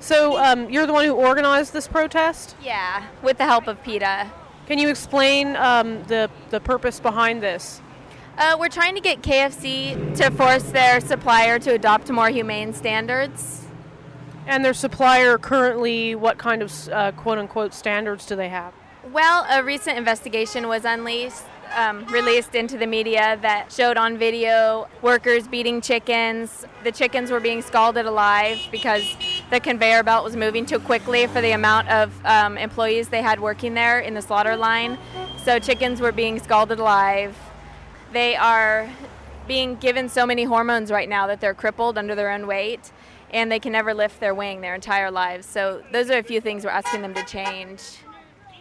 So um, you're the one who organized this protest? Yeah, with the help of PETA. Can you explain um, the, the purpose behind this? Uh, we're trying to get KFC to force their supplier to adopt more humane standards. And their supplier currently, what kind of uh, quote unquote standards do they have? Well, a recent investigation was unleashed, um, released into the media that showed on video workers beating chickens. The chickens were being scalded alive because the conveyor belt was moving too quickly for the amount of um, employees they had working there in the slaughter line. So chickens were being scalded alive. They are being given so many hormones right now that they're crippled under their own weight and they can never lift their wing their entire lives. So those are a few things we're asking them to change.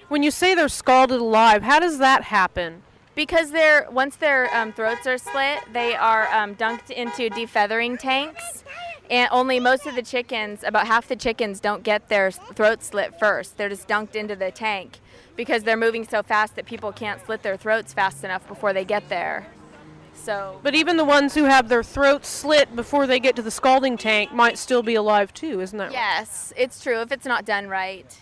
When you say they're scalded alive, how does that happen? Because they're once their um, throats are slit, they are um, dunked into defeathering tanks, and only most of the chickens, about half the chickens, don't get their throats slit first. They're just dunked into the tank because they're moving so fast that people can't slit their throats fast enough before they get there. So, But even the ones who have their throats slit before they get to the scalding tank might still be alive too, isn't that right? yes, it's true if it's not done right.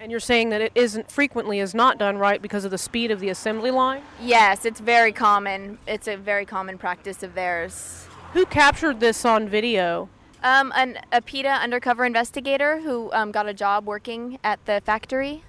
And you're saying that it isn't frequently is not done right because of the speed of the assembly line? Yes, it's very common. It's a very common practice of theirs. Who captured this on video? Um, an, a PETA undercover investigator who um, got a job working at the factory.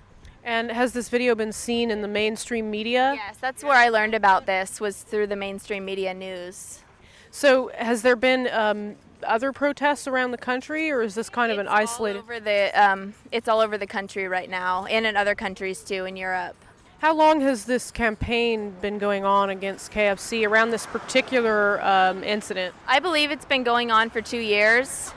And has this video been seen in the mainstream media? Yes, that's where I learned about this was through the mainstream media news. So has there been um, other protests around the country, or is this kind of an It's all isolated? over the um, it's all over the country right now, and in other countries too, in Europe. How long has this campaign been going on against KFC around this particular um, incident? I believe it's been going on for two years.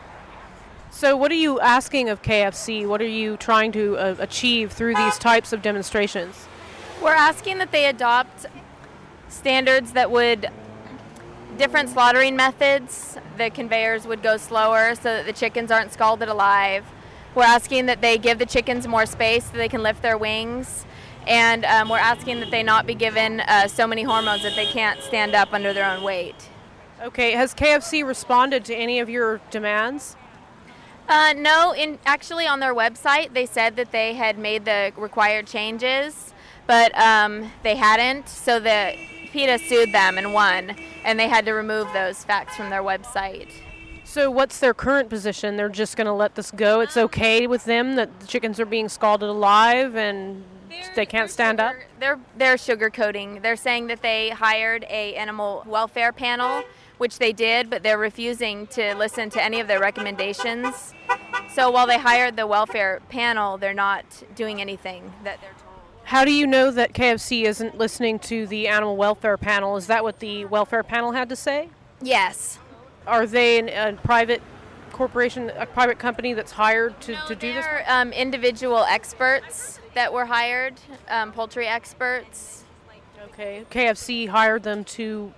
So, what are you asking of KFC? What are you trying to uh, achieve through these types of demonstrations? We're asking that they adopt standards that would different slaughtering methods. The conveyors would go slower so that the chickens aren't scalded alive. We're asking that they give the chickens more space so they can lift their wings. And um, we're asking that they not be given uh, so many hormones that they can't stand up under their own weight. Okay, has KFC responded to any of your demands? Uh, no, in actually on their website they said that they had made the required changes, but um, they hadn't. So the PETA sued them and won, and they had to remove those facts from their website. So, what's their current position? They're just going to let this go? It's okay with them that the chickens are being scalded alive and they can't stand up? They're they're sugarcoating. They're saying that they hired a animal welfare panel, which they did, but they're refusing to listen to any of their recommendations. So while they hired the welfare panel, they're not doing anything that they're told. How do you know that KFC isn't listening to the animal welfare panel? Is that what the welfare panel had to say? Yes. Are they a private corporation, a private company that's hired to, to do this? They're um, individual experts that were hired, um, poultry experts. Okay. KFC hired them to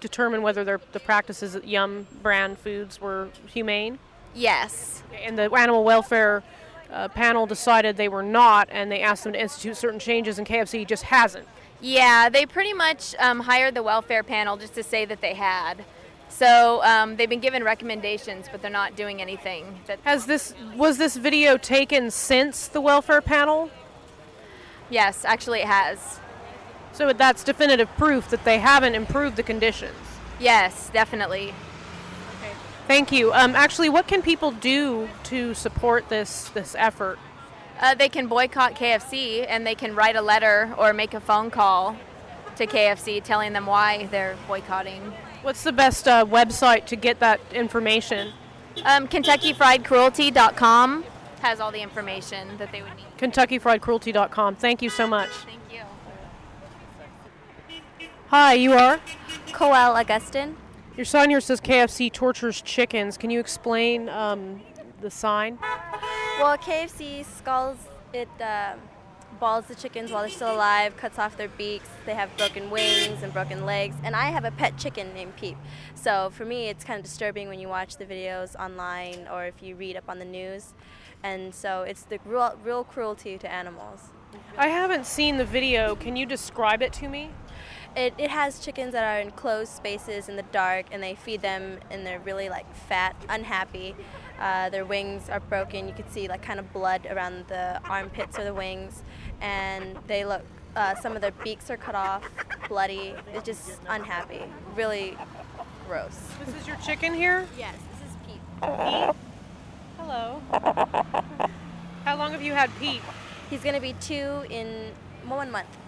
determine whether their, the practices at Yum brand foods were humane? Yes. And the animal welfare uh, panel decided they were not, and they asked them to institute certain changes, and KFC just hasn't. Yeah, they pretty much um, hired the welfare panel just to say that they had. So um, they've been given recommendations, but they're not doing anything. That Has this was this video taken since the welfare panel? Yes, actually it has. So that's definitive proof that they haven't improved the conditions. Yes, definitely. Okay. Thank you. Um, actually, what can people do to support this this effort? Uh, they can boycott KFC and they can write a letter or make a phone call to KFC telling them why they're boycotting. What's the best uh, website to get that information? Um, KentuckyFriedCruelty.com has all the information that they would need. KentuckyFriedCruelty.com. Thank you so much. Thank you. Hi, you are? Coel Augustin. Your sign here says KFC tortures chickens. Can you explain um, the sign? Well, KFC scalds it, uh, balls the chickens while they're still alive, cuts off their beaks. They have broken wings and broken legs. And I have a pet chicken named Peep. So for me, it's kind of disturbing when you watch the videos online or if you read up on the news. And so it's the real, real cruelty to animals. I haven't seen the video. Can you describe it to me? It, it has chickens that are in closed spaces in the dark and they feed them and they're really like fat, unhappy. Uh, their wings are broken. You can see like kind of blood around the armpits or the wings, and they look. Uh, some of their beaks are cut off, bloody. It's just unhappy. Really gross. This is your chicken here? Yes, this is Pete. Pete? Hello. How long have you had Pete? He's gonna be two in one month.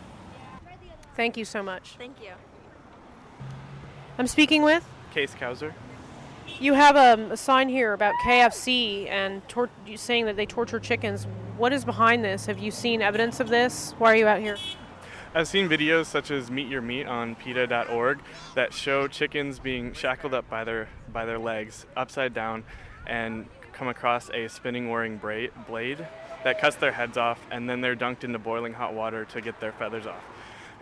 Thank you so much. Thank you. I'm speaking with? Case Kauser. You have um, a sign here about KFC and tor- saying that they torture chickens. What is behind this? Have you seen evidence of this? Why are you out here? I've seen videos such as Meet Your Meat on PETA.org that show chickens being shackled up by their by their legs, upside down, and come across a spinning whirring bra- blade that cuts their heads off, and then they're dunked into boiling hot water to get their feathers off.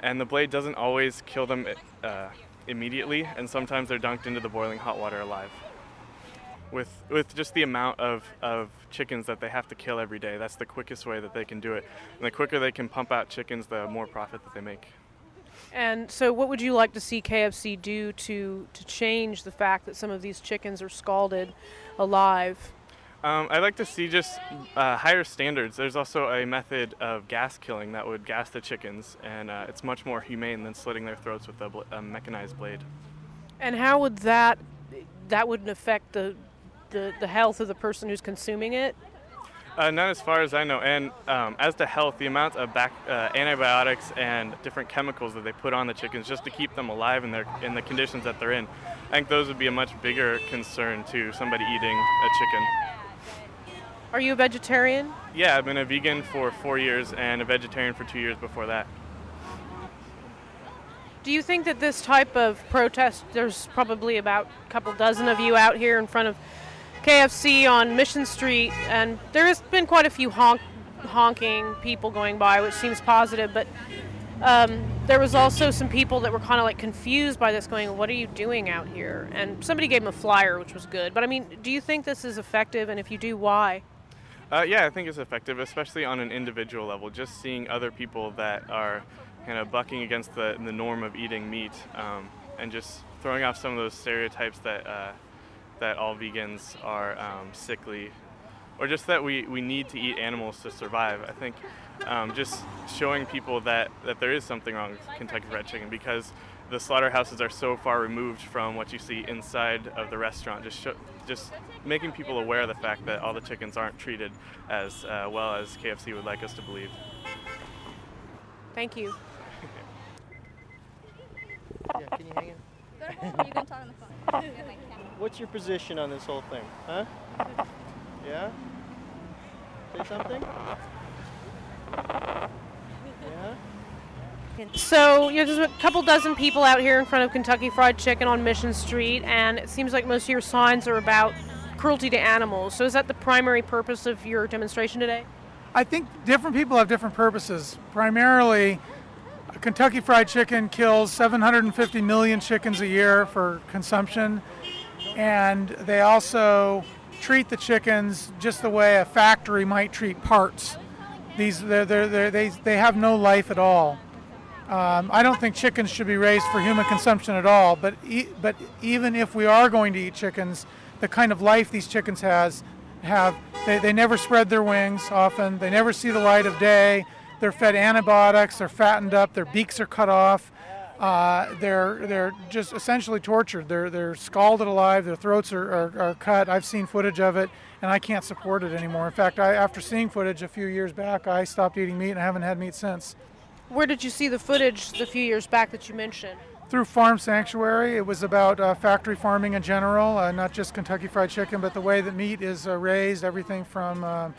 And the blade doesn't always kill them uh, immediately, and sometimes they're dunked into the boiling hot water alive. With, with just the amount of, of chickens that they have to kill every day, that's the quickest way that they can do it. And the quicker they can pump out chickens, the more profit that they make. And so, what would you like to see KFC do to, to change the fact that some of these chickens are scalded alive? Um, I'd like to see just uh, higher standards. There's also a method of gas killing that would gas the chickens, and uh, it's much more humane than slitting their throats with a, bl- a mechanized blade. And how would that that wouldn't affect the, the the health of the person who's consuming it? Uh, not as far as I know. And um, as to health, the amount of back, uh, antibiotics and different chemicals that they put on the chickens just to keep them alive in their in the conditions that they're in, I think those would be a much bigger concern to somebody eating a chicken. Are you a vegetarian? Yeah, I've been a vegan for four years and a vegetarian for two years before that. Do you think that this type of protest, there's probably about a couple dozen of you out here in front of KFC on Mission Street, and there has been quite a few honk, honking people going by, which seems positive, but um, there was also some people that were kind of like confused by this, going, What are you doing out here? And somebody gave them a flyer, which was good. But I mean, do you think this is effective, and if you do, why? Uh, yeah, I think it's effective, especially on an individual level. Just seeing other people that are kind of bucking against the, the norm of eating meat um, and just throwing off some of those stereotypes that, uh, that all vegans are um, sickly or just that we, we need to eat animals to survive. I think um, just showing people that, that there is something wrong with Kentucky Fried Chicken because the slaughterhouses are so far removed from what you see inside of the restaurant. Just show, just making people aware of the fact that all the chickens aren't treated as uh, well as KFC would like us to believe. Thank you. Yeah, can you hang in? you can talk on the phone. What's your position on this whole thing? Huh? Yeah? Say something? Yeah? So, you know, there's a couple dozen people out here in front of Kentucky Fried Chicken on Mission Street, and it seems like most of your signs are about cruelty to animals. So, is that the primary purpose of your demonstration today? I think different people have different purposes. Primarily, Kentucky Fried Chicken kills 750 million chickens a year for consumption, and they also treat the chickens just the way a factory might treat parts. These they're, they're, they're, they they have no life at all. Um, I don't think chickens should be raised for human consumption at all. But e- but even if we are going to eat chickens, the kind of life these chickens has have they, they never spread their wings often. They never see the light of day. They're fed antibiotics. They're fattened up. Their beaks are cut off. Uh, they're they're just essentially tortured. They're they're scalded alive. Their throats are, are, are cut. I've seen footage of it, and I can't support it anymore. In fact, I, after seeing footage a few years back, I stopped eating meat and I haven't had meat since. Where did you see the footage the few years back that you mentioned? Through Farm Sanctuary, it was about uh, factory farming in general, uh, not just Kentucky Fried Chicken, but the way that meat is uh, raised, everything from uh,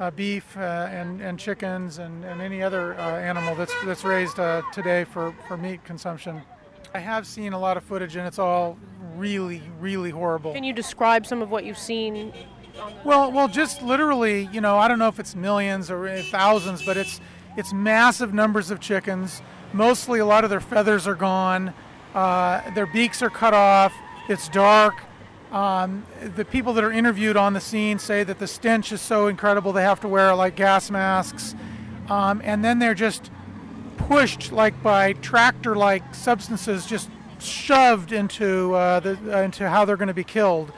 uh, beef uh, and, and chickens and, and any other uh, animal that's, that's raised uh, today for, for meat consumption. I have seen a lot of footage and it's all really, really horrible. Can you describe some of what you've seen? Well, well, just literally, you know, I don't know if it's millions or uh, thousands, but it's it's massive numbers of chickens. Mostly, a lot of their feathers are gone. Uh, their beaks are cut off. It's dark. Um, the people that are interviewed on the scene say that the stench is so incredible they have to wear like gas masks, um, and then they're just pushed like by tractor-like substances, just shoved into uh, the uh, into how they're going to be killed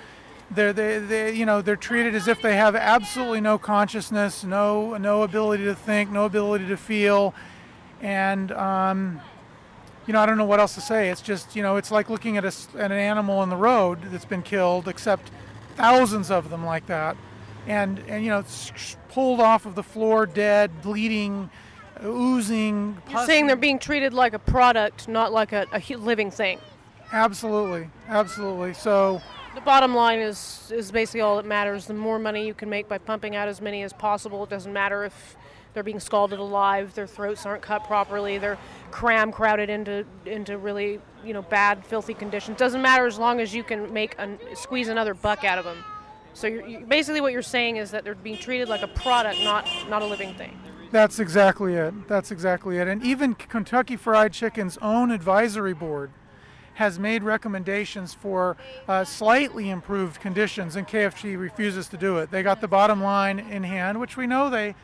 They're they, they you know they're treated as if they have absolutely no consciousness, no no ability to think, no ability to feel, and um, you know I don't know what else to say. It's just you know it's like looking at, a, at an animal on the road that's been killed, except thousands of them like that, and and you know it's pulled off of the floor dead, bleeding, oozing. You're saying they're being treated like a product, not like a, a living thing. Absolutely, absolutely. So The bottom line is is basically all that matters. The more money you can make by pumping out as many as possible, it doesn't matter if they're being scalded alive, their throats aren't cut properly, they're cram crowded into into really you know bad, filthy conditions. Doesn't matter as long as you can make an, squeeze another buck out of them. So you're, you basically what you're saying is that they're being treated like a product, not not a living thing. That's exactly it. That's exactly it. And even Kentucky Fried Chicken's own advisory board has made recommendations for uh, slightly improved conditions, and KFC refuses to do it. They got the bottom line in hand, which we know they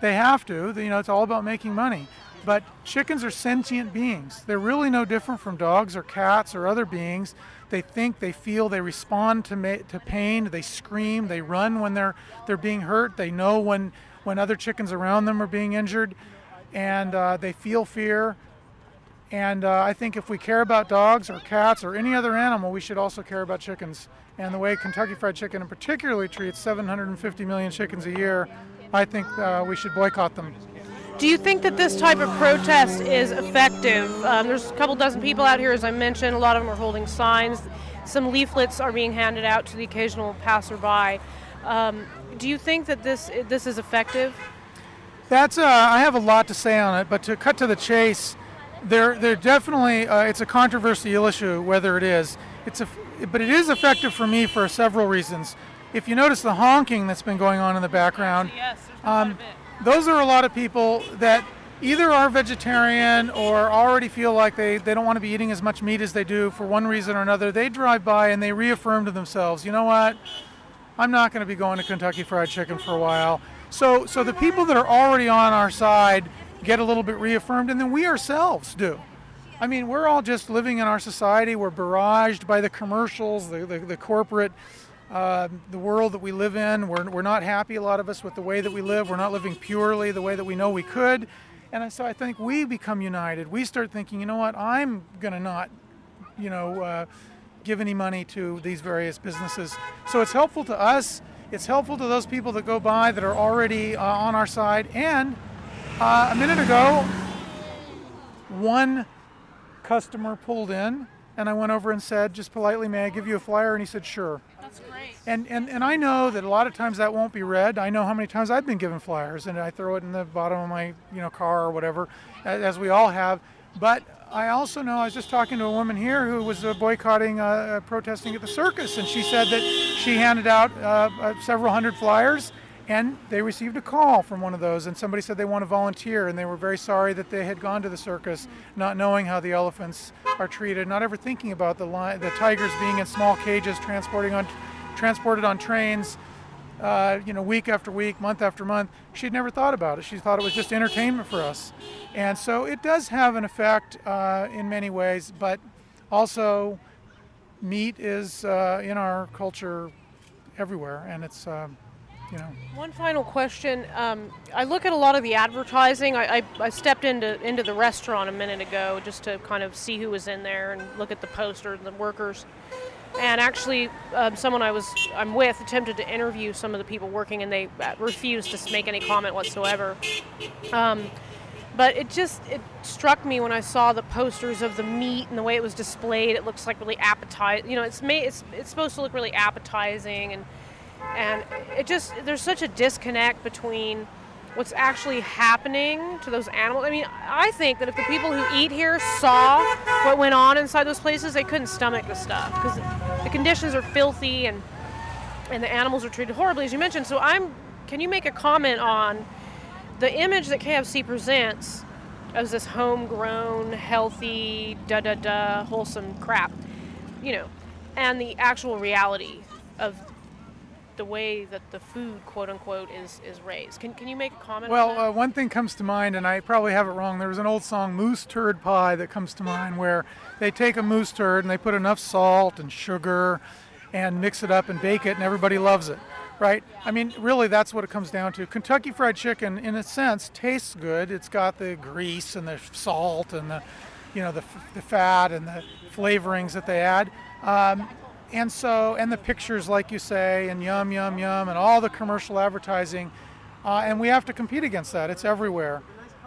they have to. You know, it's all about making money. But chickens are sentient beings. They're really no different from dogs or cats or other beings. They think, they feel, they respond to ma- to pain. They scream, they run when they're they're being hurt. They know when when other chickens around them are being injured, and uh, they feel fear. And uh, I think if we care about dogs or cats or any other animal, we should also care about chickens. And the way Kentucky Fried Chicken, in particularly, treats 750 million chickens a year, I think uh, we should boycott them. Do you think that this type of protest is effective? Um, there's a couple dozen people out here, as I mentioned. A lot of them are holding signs. Some leaflets are being handed out to the occasional passerby. Um, do you think that this this is effective? That's uh, I have a lot to say on it, but to cut to the chase, there there definitely uh, it's a controversial issue whether it is. It's a but it is effective for me for several reasons. If you notice the honking that's been going on in the background, Yes, um, those are a lot of people that either are vegetarian or already feel like they, they don't want to be eating as much meat as they do for one reason or another. They drive by and they reaffirm to themselves, you know what? I'm not going to be going to Kentucky Fried Chicken for a while. So, so the people that are already on our side get a little bit reaffirmed, and then we ourselves do. I mean, we're all just living in our society. We're barraged by the commercials, the, the, the corporate, uh, the world that we live in. We're, we're not happy, a lot of us, with the way that we live. We're not living purely the way that we know we could. And so I think we become united. We start thinking, you know what, I'm going to not, you know, uh, give any money to these various businesses. So it's helpful to us. It's helpful to those people that go by that are already uh, on our side. And uh, a minute ago, one customer pulled in, and I went over and said, just politely, "May I give you a flyer?" And he said, "Sure." That's great. And, and and I know that a lot of times that won't be read. I know how many times I've been given flyers, and I throw it in the bottom of my you know car or whatever, as we all have. But I also know I was just talking to a woman here who was uh, boycotting, uh, uh, protesting at the circus, and she said that she handed out uh, uh, several hundred flyers, and they received a call from one of those, and somebody said they want to volunteer, and they were very sorry that they had gone to the circus, not knowing how the elephants are treated, not ever thinking about the li- the tigers being in small cages, transporting on, transported on trains, uh, you know, week after week, month after month. She'd never thought about it. She thought it was just entertainment for us, and so it does have an effect uh, in many ways, but also meat is uh, in our culture everywhere, and it's. um you know, One final question. Um, I look at a lot of the advertising. I, I, I stepped into into the restaurant a minute ago just to kind of see who was in there and look at the poster and the workers. And actually, um, someone I was I'm with attempted to interview some of the people working, and they uh, refused to make any comment whatsoever. Um, but it just it struck me when I saw the posters of the meat and the way it was displayed. It looks like really appetizing. You know, it's made it's it's supposed to look really appetizing and and it just there's such a disconnect between what's actually happening to those animals. I mean, I think that if the people who eat here saw what went on inside those places, they couldn't stomach the stuff because the conditions are filthy and and the animals are treated horribly, as you mentioned. So I'm. Can you make a comment on the image that KFC presents as this homegrown, healthy, da da da, wholesome crap, you know, and the actual reality of the way that the food, quote unquote, is is raised. Can, can you make a comment? Well, on that? uh, one thing comes to mind, and I probably have it wrong. There was an old song, Moose Turd Pie, that comes to mind where they take a moose turd and they put enough salt and sugar and mix it up and bake it, and everybody loves it, right? I mean, really, that's what it comes down to. Kentucky Fried Chicken, in a sense, tastes good. It's got the grease and the salt and the, you know, the, the fat and the flavorings that they add. Um, and so, and the pictures, like you say, and yum, yum, yum, and all the commercial advertising. Uh, and we have to compete against that. It's everywhere.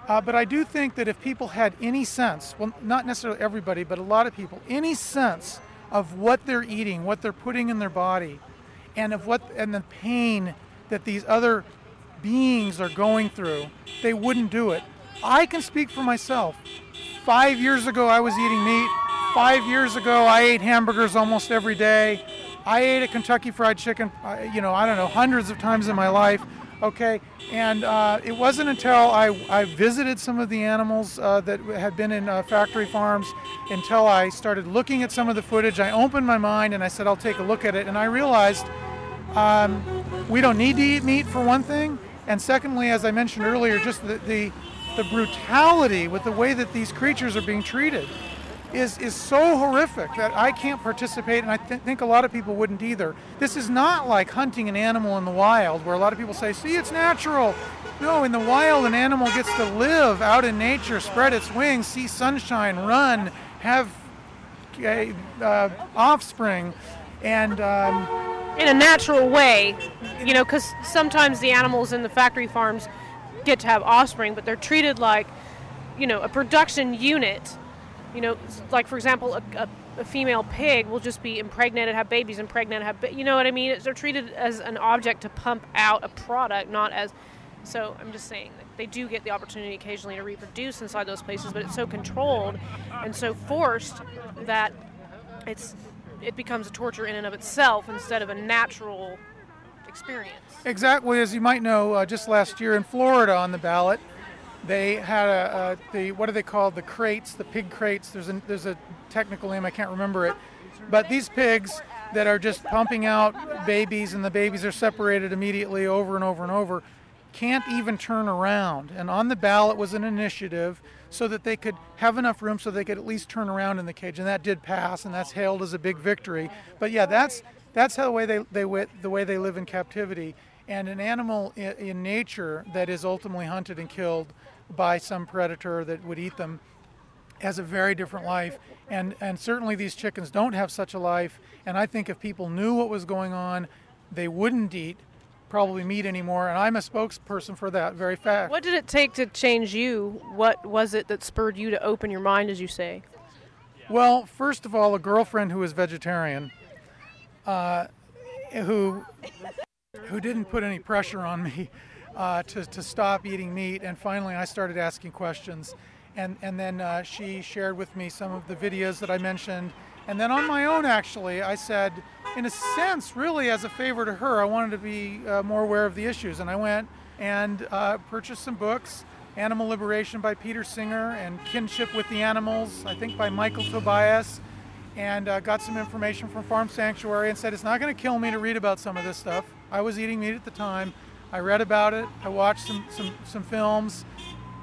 Uh, but I do think that if people had any sense, well, not necessarily everybody, but a lot of people, any sense of what they're eating, what they're putting in their body, and of what and the pain that these other beings are going through, they wouldn't do it. I can speak for myself. Five years ago, I was eating meat. Five years ago, I ate hamburgers almost every day. I ate a Kentucky Fried Chicken, uh, you know, I don't know, hundreds of times in my life. Okay, and uh, it wasn't until I, I visited some of the animals uh, that had been in uh, factory farms until I started looking at some of the footage. I opened my mind and I said, I'll take a look at it. And I realized um, we don't need to eat meat for one thing. And secondly, as I mentioned earlier, just the, the, the brutality with the way that these creatures are being treated is, is so horrific that I can't participate, and I th- think a lot of people wouldn't either. This is not like hunting an animal in the wild, where a lot of people say, see, it's natural. No, in the wild, an animal gets to live out in nature, spread its wings, see sunshine, run, have uh, offspring, and. Um, in a natural way, you know, because sometimes the animals in the factory farms get to have offspring, but they're treated like, you know, a production unit you know, like for example, a, a, a, female pig will just be impregnated, have babies, impregnated, have, you know what I mean? They're treated as an object to pump out a product, not as. So I'm just saying that they do get the opportunity occasionally to reproduce inside those places, but it's so controlled and so forced that it's it becomes a torture in and of itself instead of a natural experience. Exactly, as you might know, uh, just last year in Florida on the ballot they had a, a, the what are they called? The crates the pig crates. There's a there's a technical name i can't remember it. But these pigs that are just pumping out babies and the babies are separated immediately over and over and over can't even turn around. And on the ballot was an initiative so that they could have enough room so they could at least turn around in the cage. And that did pass and that's hailed as a big victory. But yeah that's that's how the way they, they the way they live in captivity. And an animal in, in nature that is ultimately hunted and killed by some predator that would eat them has a very different life. And and certainly these chickens don't have such a life. And i think if people knew what was going on they wouldn't eat probably meat anymore. And i'm a spokesperson for that very fact. What did it take to change you? What was it that spurred you to open your mind as you say? Well first of all a girlfriend who was vegetarian uh, who who didn't put any pressure on me uh, to, to stop eating meat. And finally, I started asking questions. And, and then uh, she shared with me some of the videos that I mentioned. And then on my own, actually, I said, in a sense, really as a favor to her, I wanted to be uh, more aware of the issues. And I went and uh, purchased some books Animal Liberation by Peter Singer and Kinship with the Animals, I think by Michael Tobias. And uh, got some information from Farm Sanctuary and said, it's not going to kill me to read about some of this stuff. I was eating meat at the time I read about it, I watched some, some, some films,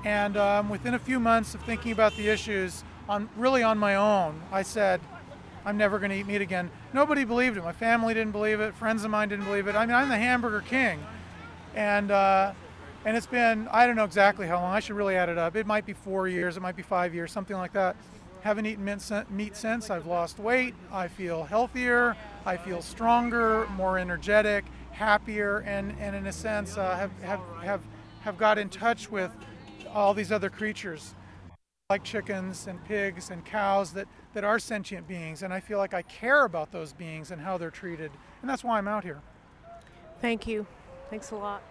and um, within a few months of thinking about the issues, on really on my own, I said, I'm never going to eat meat again. Nobody believed it. My family didn't believe it. Friends of mine didn't believe it. I mean, I'm the hamburger king, and uh, and it's been I don't know exactly how long. I should really add it up. It might be four years. It might be five years, something like that. Haven't eaten meat since. I've lost weight. I feel healthier. I feel stronger, more energetic happier and, and in a sense uh, have, have, have, have got in touch with all these other creatures like chickens and pigs and cows that, that are sentient beings and I feel like I care about those beings and how they're treated and that's why I'm out here. Thank you. Thanks a lot.